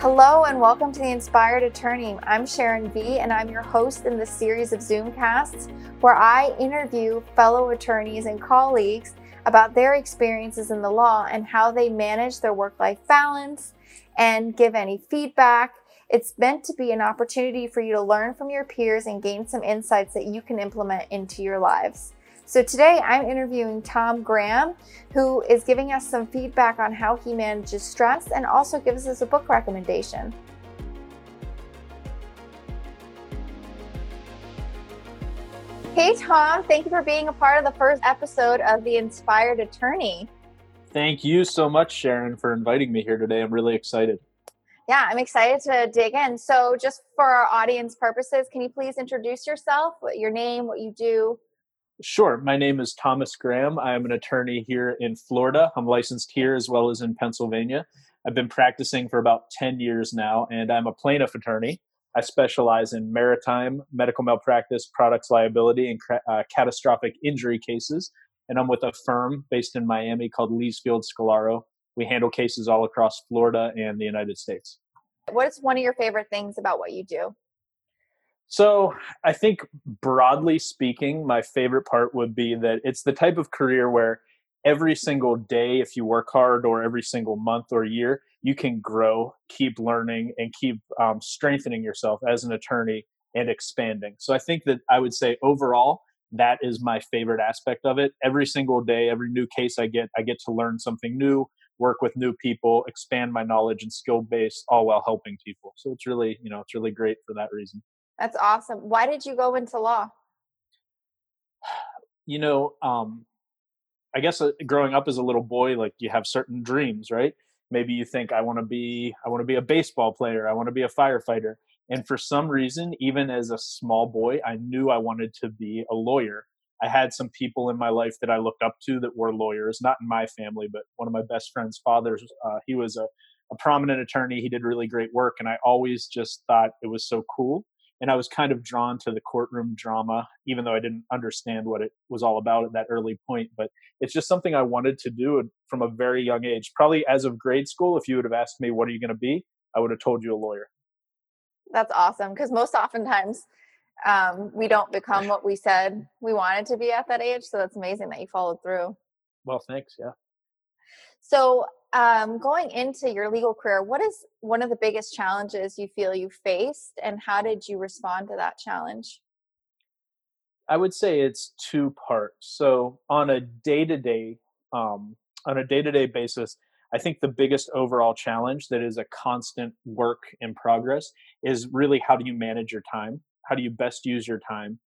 Hello and welcome to the Inspired Attorney. I'm Sharon Ve, and I'm your host in this series of Zoomcasts where I interview fellow attorneys and colleagues about their experiences in the law and how they manage their work life balance and give any feedback. It's meant to be an opportunity for you to learn from your peers and gain some insights that you can implement into your lives. So today I'm interviewing Tom Graham, who is giving us some feedback on how he manages stress and also gives us a book recommendation. Hey, Tom, thank you for being a part of the first episode of The Inspired Attorney. Thank you so much, Sharon, for inviting me here today. I'm really excited. Yeah, I'm excited to dig in. So, just for our audience purposes, can you please introduce yourself, your name, what you do? Sure. My name is Thomas Graham. I am an attorney here in Florida. I'm licensed here as well as in Pennsylvania. I've been practicing for about 10 years now, and I'm a plaintiff attorney. I specialize in maritime, medical malpractice, products liability, and uh, catastrophic injury cases. And I'm with a firm based in Miami called Leesfield Scolaro. We handle cases all across Florida and the United States. What is one of your favorite things about what you do? So, I think broadly speaking, my favorite part would be that it's the type of career where every single day, if you work hard, or every single month or year, you can grow, keep learning, and keep um, strengthening yourself as an attorney and expanding. So, I think that I would say overall, that is my favorite aspect of it. Every single day, every new case I get, I get to learn something new, work with new people, expand my knowledge and skill base, all while helping people. So, it's really, you know, it's really great for that reason. That's awesome. Why did you go into law? You know, um, I guess uh, growing up as a little boy, like you have certain dreams, right? Maybe you think I want to be, I want to be a baseball player, I want to be a firefighter, and for some reason, even as a small boy, I knew I wanted to be a lawyer. I had some people in my life that I looked up to that were lawyers, not in my family, but one of my best friend's fathers. Uh, he was a, a prominent attorney. He did really great work, and I always just thought it was so cool and I was kind of drawn to the courtroom drama, even though I didn't understand what it was all about at that early point. But it's just something I wanted to do from a very young age. Probably as of grade school, if you would have asked me, "What are you going to be?" I would have told you a lawyer. That's awesome because most oftentimes um, we don't become what we said we wanted to be at that age. So that's amazing that you followed through. Well, thanks. Yeah. So um, going into your legal career, what is one of the biggest challenges you feel you faced, and how did you respond to that challenge? I would say it's two parts. So on a day to day, on a day to day basis, I think the biggest overall challenge that is a constant work in progress is really how do you manage your time? How do you best use your time?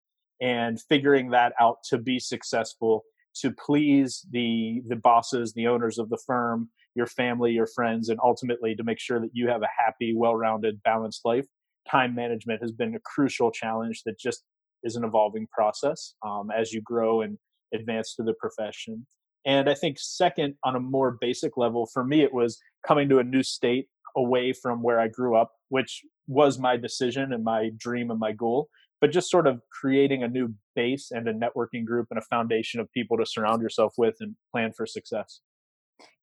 And figuring that out to be successful, to please the the bosses, the owners of the firm, your family, your friends, and ultimately to make sure that you have a happy, well rounded, balanced life. Time management has been a crucial challenge that just is an evolving process um, as you grow and advance through the profession. And I think, second, on a more basic level, for me, it was coming to a new state away from where I grew up, which was my decision and my dream and my goal. But just sort of creating a new base and a networking group and a foundation of people to surround yourself with and plan for success.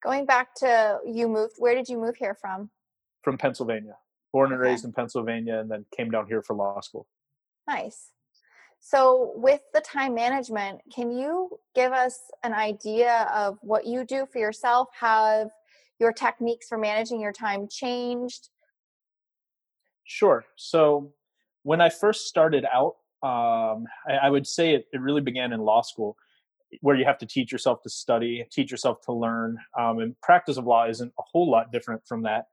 Going back to you moved, where did you move here from? From Pennsylvania. Born and okay. raised in Pennsylvania and then came down here for law school. Nice. So, with the time management, can you give us an idea of what you do for yourself? Have your techniques for managing your time changed? Sure. So, when I first started out, um, I, I, would say it, it really began in law school where you have to teach yourself to study, teach yourself to learn. Um, and practice of law isn't a whole lot different from that.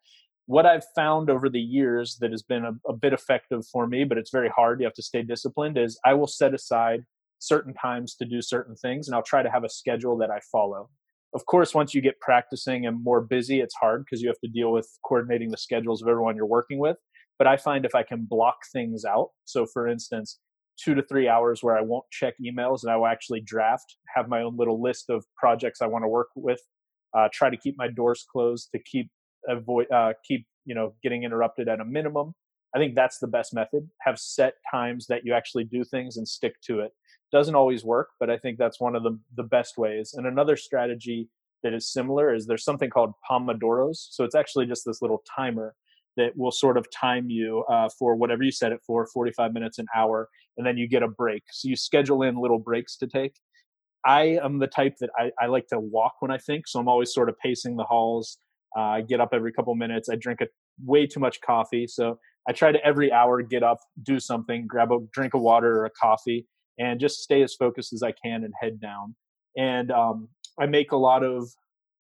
What I've found over the years that has been a, a bit effective for me, but it's very hard, you have to stay disciplined, is I will set aside certain times to do certain things and I'll try to have a schedule that I follow. Of course, once you get practicing and more busy, it's hard because you have to deal with coordinating the schedules of everyone you're working with. But I find if I can block things out, so for instance, two to three hours where I won't check emails and I will actually draft, have my own little list of projects I want to work with. Uh, try to keep my doors closed to keep avoid uh, keep you know getting interrupted at a minimum. I think that's the best method. Have set times that you actually do things and stick to it. Doesn't always work, but I think that's one of the the best ways. And another strategy that is similar is there's something called Pomodoros. So it's actually just this little timer that will sort of time you uh, for whatever you set it for 45 minutes an hour and then you get a break. So you schedule in little breaks to take. I am the type that i, I like to walk when i think so i'm always sort of pacing the halls. Uh, i get up every couple minutes. I drink a, way too much coffee so i try to every hour get up do something grab a drink of water or a coffee and just stay as focused as i can and head down. And um, i make a lot of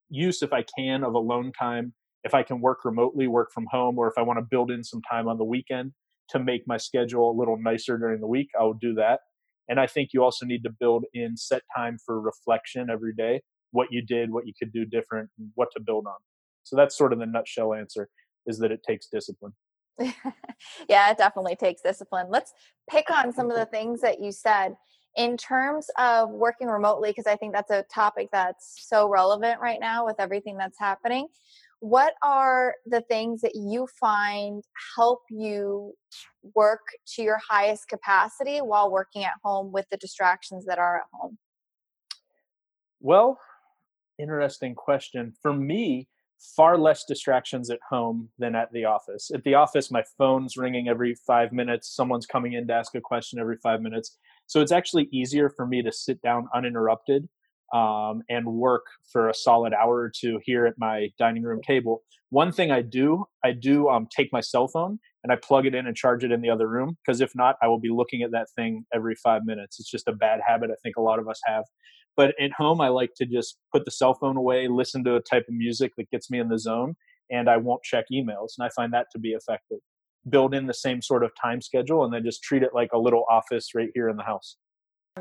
use if i can of alone time if I can work remotely, work from home, or if I want to build in some time on the weekend to make my schedule a little nicer during the week, I will do that. And I think you also need to build in set time for reflection every day, what you did, what you could do different, and what to build on. So that's sort of the nutshell answer is that it takes discipline. yeah, it definitely takes discipline. Let's pick on some of the things that you said in terms of working remotely, because I think that's a topic that's so relevant right now with everything that's happening what are the things that you find help you work to your highest capacity while working at home with the distractions that are at home? Well, interesting question. For me, far less distractions at home than at the office. At the office, my phone's ringing every five minutes. Someone's coming in to ask a question every five minutes. So it's actually easier for me to sit down uninterrupted um, and work for a solid hour or two here at my dining room table. One thing I do, I do um, take my cell phone and I plug it in and charge it in the other room because if not, I will be looking at that thing every five minutes. It's just a bad habit I think a lot of us have. But at home, I like to just put the cell phone away, listen to a type of music that gets me in the zone, and I won't check emails. And I find that to be effective. Build in the same sort of time schedule and then just treat it like a little office right here in the house.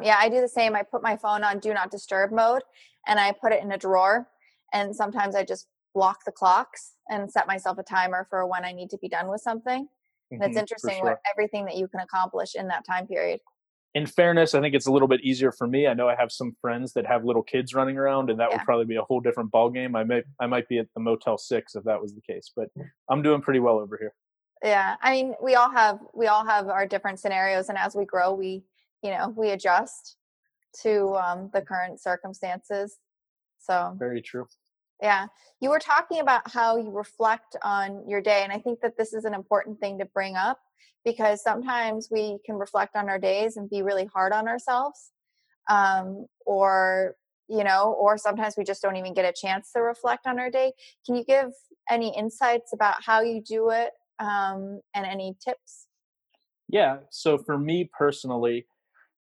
Yeah, I do the same. I put my phone on do not disturb mode and I put it in a drawer. And sometimes I just block the clocks and set myself a timer for when I need to be done with something. And mm-hmm, it's interesting sure. what everything that you can accomplish in that time period. In fairness, I think it's a little bit easier for me. I know I have some friends that have little kids running around, and that yeah. would probably be a whole different ball game. I may I might be at the Motel Six if that was the case, but I'm doing pretty well over here. Yeah, I mean, we all have we all have our different scenarios, and as we grow, we you know we adjust to um, the current circumstances so very true. Yeah you were talking about how you reflect on your day and i think that this is an important thing to bring up because sometimes we can reflect on our days and be really hard on ourselves um, or you know or sometimes we just don't even get a chance to reflect on our day. Can you give any insights about how you do it um, and any tips? Yeah so for me personally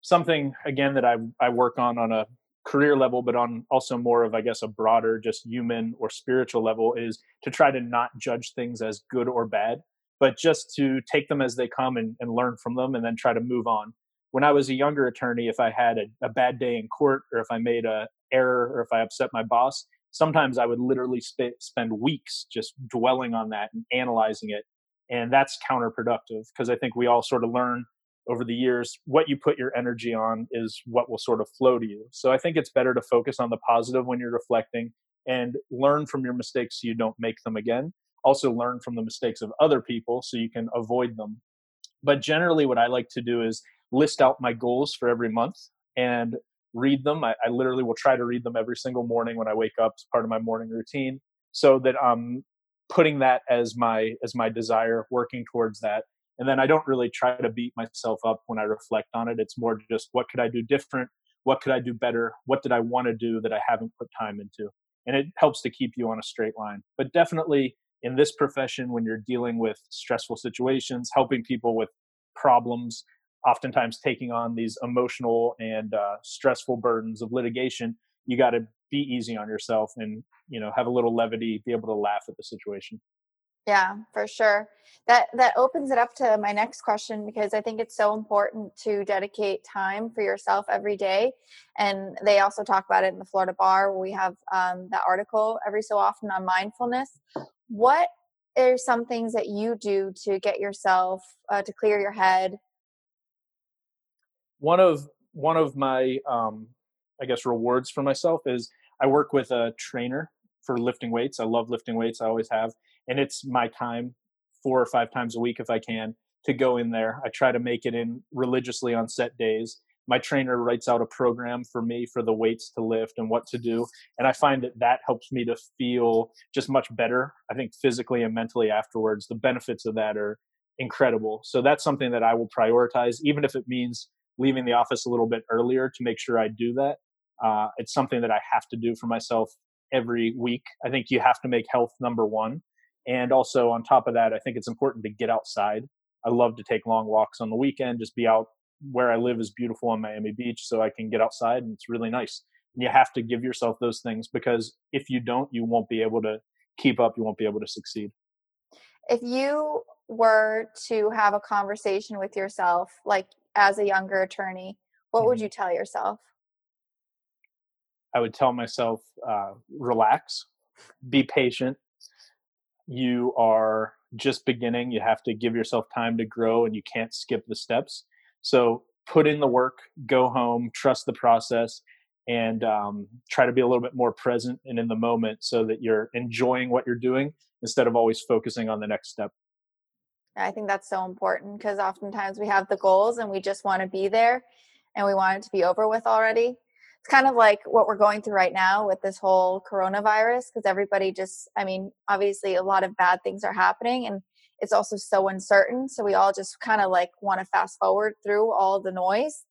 something again that I I work on on a career level, but on also more of I guess a broader, just human or spiritual level, is to try to not judge things as good or bad, but just to take them as they come and, and learn from them, and then try to move on. When I was a younger attorney, if I had a, a bad day in court, or if I made a error, or if I upset my boss, sometimes I would literally sp- spend weeks just dwelling on that and analyzing it, and that's counterproductive because I think we all sort of learn over the years, what you put your energy on is what will sort of flow to you. So I think it's better to focus on the positive when you're reflecting and learn from your mistakes so you don't make them again. Also, learn from the mistakes of other people so you can avoid them. But generally, what I like to do is list out my goals for every month and read them. I, I literally will try to read them every single morning when I wake up as part of my morning routine so that I'm putting that as my as my desire working towards that and then i don't really try to beat myself up when i reflect on it. It's more just what could i do different? What could i do better? What did i want to do that i haven't put time into? And it helps to keep you on a straight line. But definitely in this profession when you're dealing with stressful situations helping people with problems oftentimes taking on these emotional and uh, stressful burdens of litigation you got to be easy on yourself and you know have a little levity be able to laugh at the situation yeah, for sure. That that opens it up to my next question because I think it's so important to dedicate time for yourself every day. And they also talk about it in the Florida Bar where we have um, that article every so often on mindfulness. What are some things that you do to get yourself uh, to clear your head? One of one of my um, I guess rewards for myself is I work with a trainer for lifting weights. I love lifting weights. I always have and it's my time four or five times a week if I can to go in there. I try to make it in religiously on set days my trainer writes out a program for me for the weights to lift and what to do and i find that that helps me to feel just much better i think physically and mentally afterwards the benefits of that are incredible so that's something that i will prioritize even if it means leaving the office a little bit earlier to make sure i do that uh, it's something that i have to do for myself every week i think you have to make health number one and also on top of that i think it's important to get outside i love to take long walks on the weekend just be out where I live is beautiful on Miami Beach, so I can get outside and it's really nice. And you have to give yourself those things because if you don't, you won't be able to keep up. You won't be able to succeed. If you were to have a conversation with yourself, like as a younger attorney, what mm-hmm. would you tell yourself? I would tell myself, uh, relax, be patient. You are just beginning. You have to give yourself time to grow and you can't skip the steps so put in the work, go home, trust the process, and um, try to be a little bit more present and in the moment so that you're enjoying what you're doing instead of always focusing on the next step. I think that's so important because oftentimes we have the goals and we just want to be there and we want it to be over with already. It's kind of like what we're going through right now with this whole coronavirus because everybody just, I mean, obviously a lot of bad things are happening and it's also so uncertain. So we all just kind of like want to fast forward through all the noise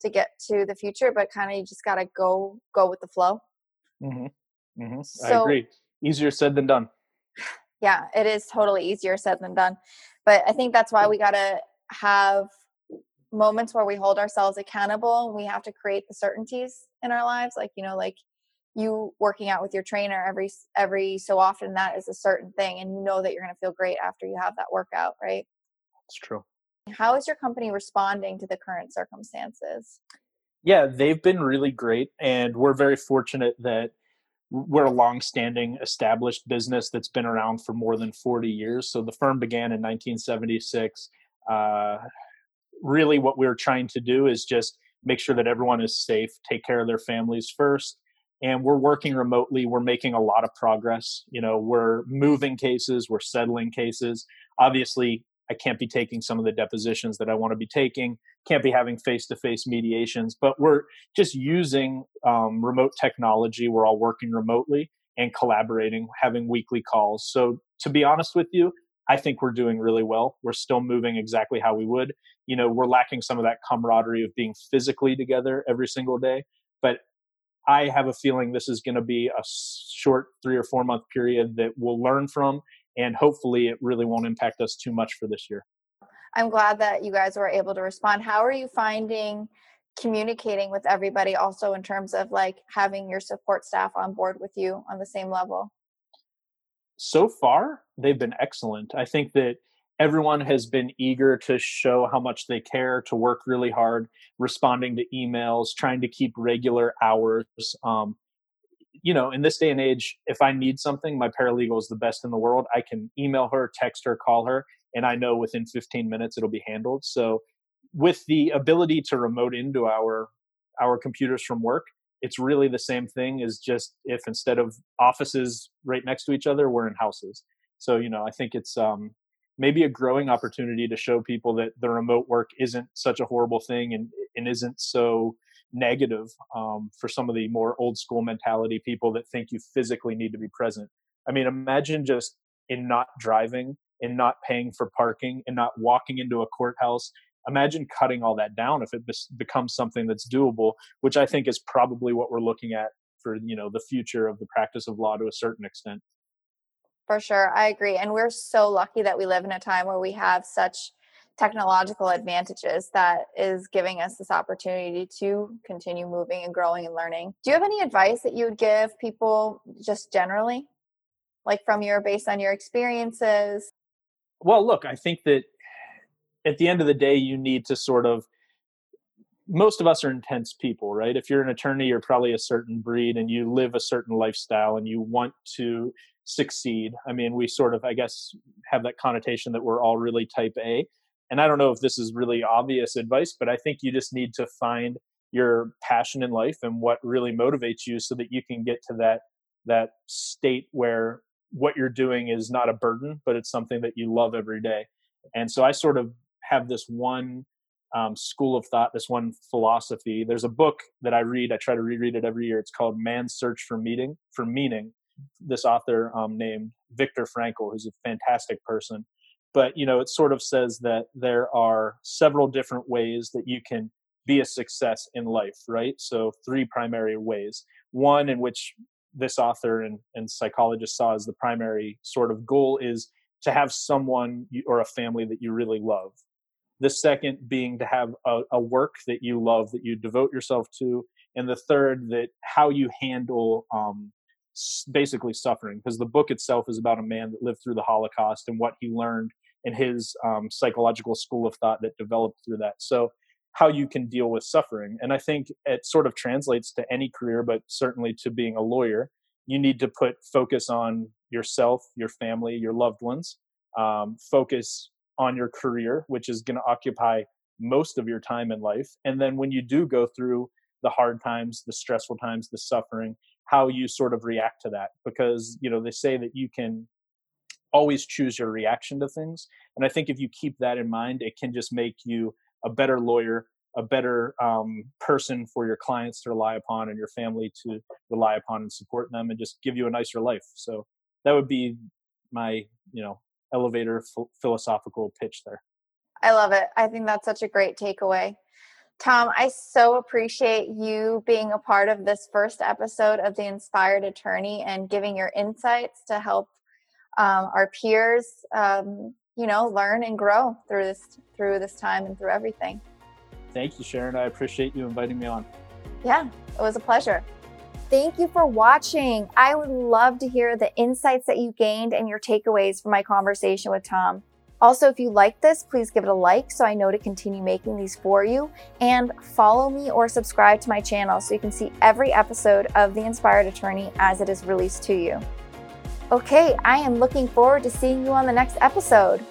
to get to the future, but kind of you just got to go go with the flow. Mm-hmm. Mm-hmm. So, I agree. Easier said than done. Yeah, it is totally easier said than done. But I think that's why we got to have moments where we hold ourselves accountable. and We have to create the certainties in our lives, like you know, like you working out with your trainer every every so often that is a certain thing and you know that you're going to feel great after you have that workout right? It's true. How is your company responding to the current circumstances? Yeah they've been really great and we're very fortunate that we're a long-standing established business that's been around for more than 40 years so the firm began in 1976 uh, really what we're trying to do is just make sure that everyone is safe take care of their families first and we're working remotely we're making a lot of progress you know we're moving cases we're settling cases. Obviously i can't be taking some of the depositions that i want to be taking can't be having face-to-face mediations but we're just using um, remote technology we're all working remotely and collaborating having weekly calls. So to be honest with you i think we're doing really well we're still moving exactly how we would you know we're lacking some of that camaraderie of being physically together every single day but I have a feeling this is going to be a short three or four month period that we'll learn from, and hopefully it really won't impact us too much for this year. I'm glad that you guys were able to respond. How are you finding communicating with everybody also in terms of like having your support staff on board with you on the same level? So far, they've been excellent. I think that everyone has been eager to show how much they care, to work really hard, responding to emails, trying to keep regular hours. Um, you know, in this day and age, if I need something, my paralegal is the best in the world. I can email her, text her, call her, and I know within 15 minutes it'll be handled. So, with the ability to remote into our our computers from work, it's really the same thing as just if instead of offices right next to each other, we're in houses. So, you know, I think it's um, maybe a growing opportunity to show people that the remote work isn't such a horrible thing and, and isn't so negative um, for some of the more old school mentality people that think you physically need to be present. I mean, imagine just in not driving, in not paying for parking, and not walking into a courthouse. Imagine cutting all that down if it becomes something that's doable, which I think is probably what we're looking at for you know the future of the practice of law to a certain extent. For sure. I agree. And we're so lucky that we live in a time where we have such technological advantages that is giving us this opportunity to continue moving and growing and learning. Do you have any advice that you would give people just generally? Like from your based on your experiences? Well, look, I think that at the end of the day you need to sort of most of us are intense people, right? If you're an attorney, you're probably a certain breed and you live a certain lifestyle and you want to succeed. I mean, we sort of, I guess, have that connotation that we're all really type A. And I don't know if this is really obvious advice, but I think you just need to find your passion in life and what really motivates you so that you can get to that that state where what you're doing is not a burden, but it's something that you love every day. And so I sort of have this one um, school of thought, this one philosophy. There's a book that I read. I try to reread it every year. It's called Man's Search for Meaning. For Meaning. This author um, named Viktor Frankl, who's a fantastic person. But you know, it sort of says that there are several different ways that you can be a success in life, right? So three primary ways. One in which this author and, and psychologist saw as the primary sort of goal is to have someone or a family that you really love the second being to have a, a, work that you love that you devote yourself to and the third that how you handle um, basically suffering because the book itself is about a man that lived through the holocaust and what he learned in his um, psychological school of thought that developed through that. So how you can deal with suffering. And i think it sort of translates to any career but certainly to being a lawyer you need to put focus on yourself your family your loved ones um, focus on your career, which is going to occupy most of your time in life. And then when you do go through the hard times, the stressful times, the suffering, how you sort of react to that. Because, you know, they say that you can always choose your reaction to things. And I think if you keep that in mind, it can just make you a better lawyer, a better um, person for your clients to rely upon and your family to rely upon and support them and just give you a nicer life. So that would be my, you know, elevator ph- philosophical pitch there. I love it. I think that's such a great takeaway. Tom, I so appreciate you being a part of this first episode of The Inspired Attorney and giving your insights to help um, our peers, um, you know, learn and grow through this through this time and through everything. Thank you, Sharon. I appreciate you inviting me on. Yeah, it was a pleasure. Thank you for watching. I would love to hear the insights that you gained and your takeaways from my conversation with Tom. Also, if you like this, please give it a like so I know to continue making these for you. And follow me or subscribe to my channel so you can see every episode of The Inspired Attorney as it is released to you. Okay, I am looking forward to seeing you on the next episode.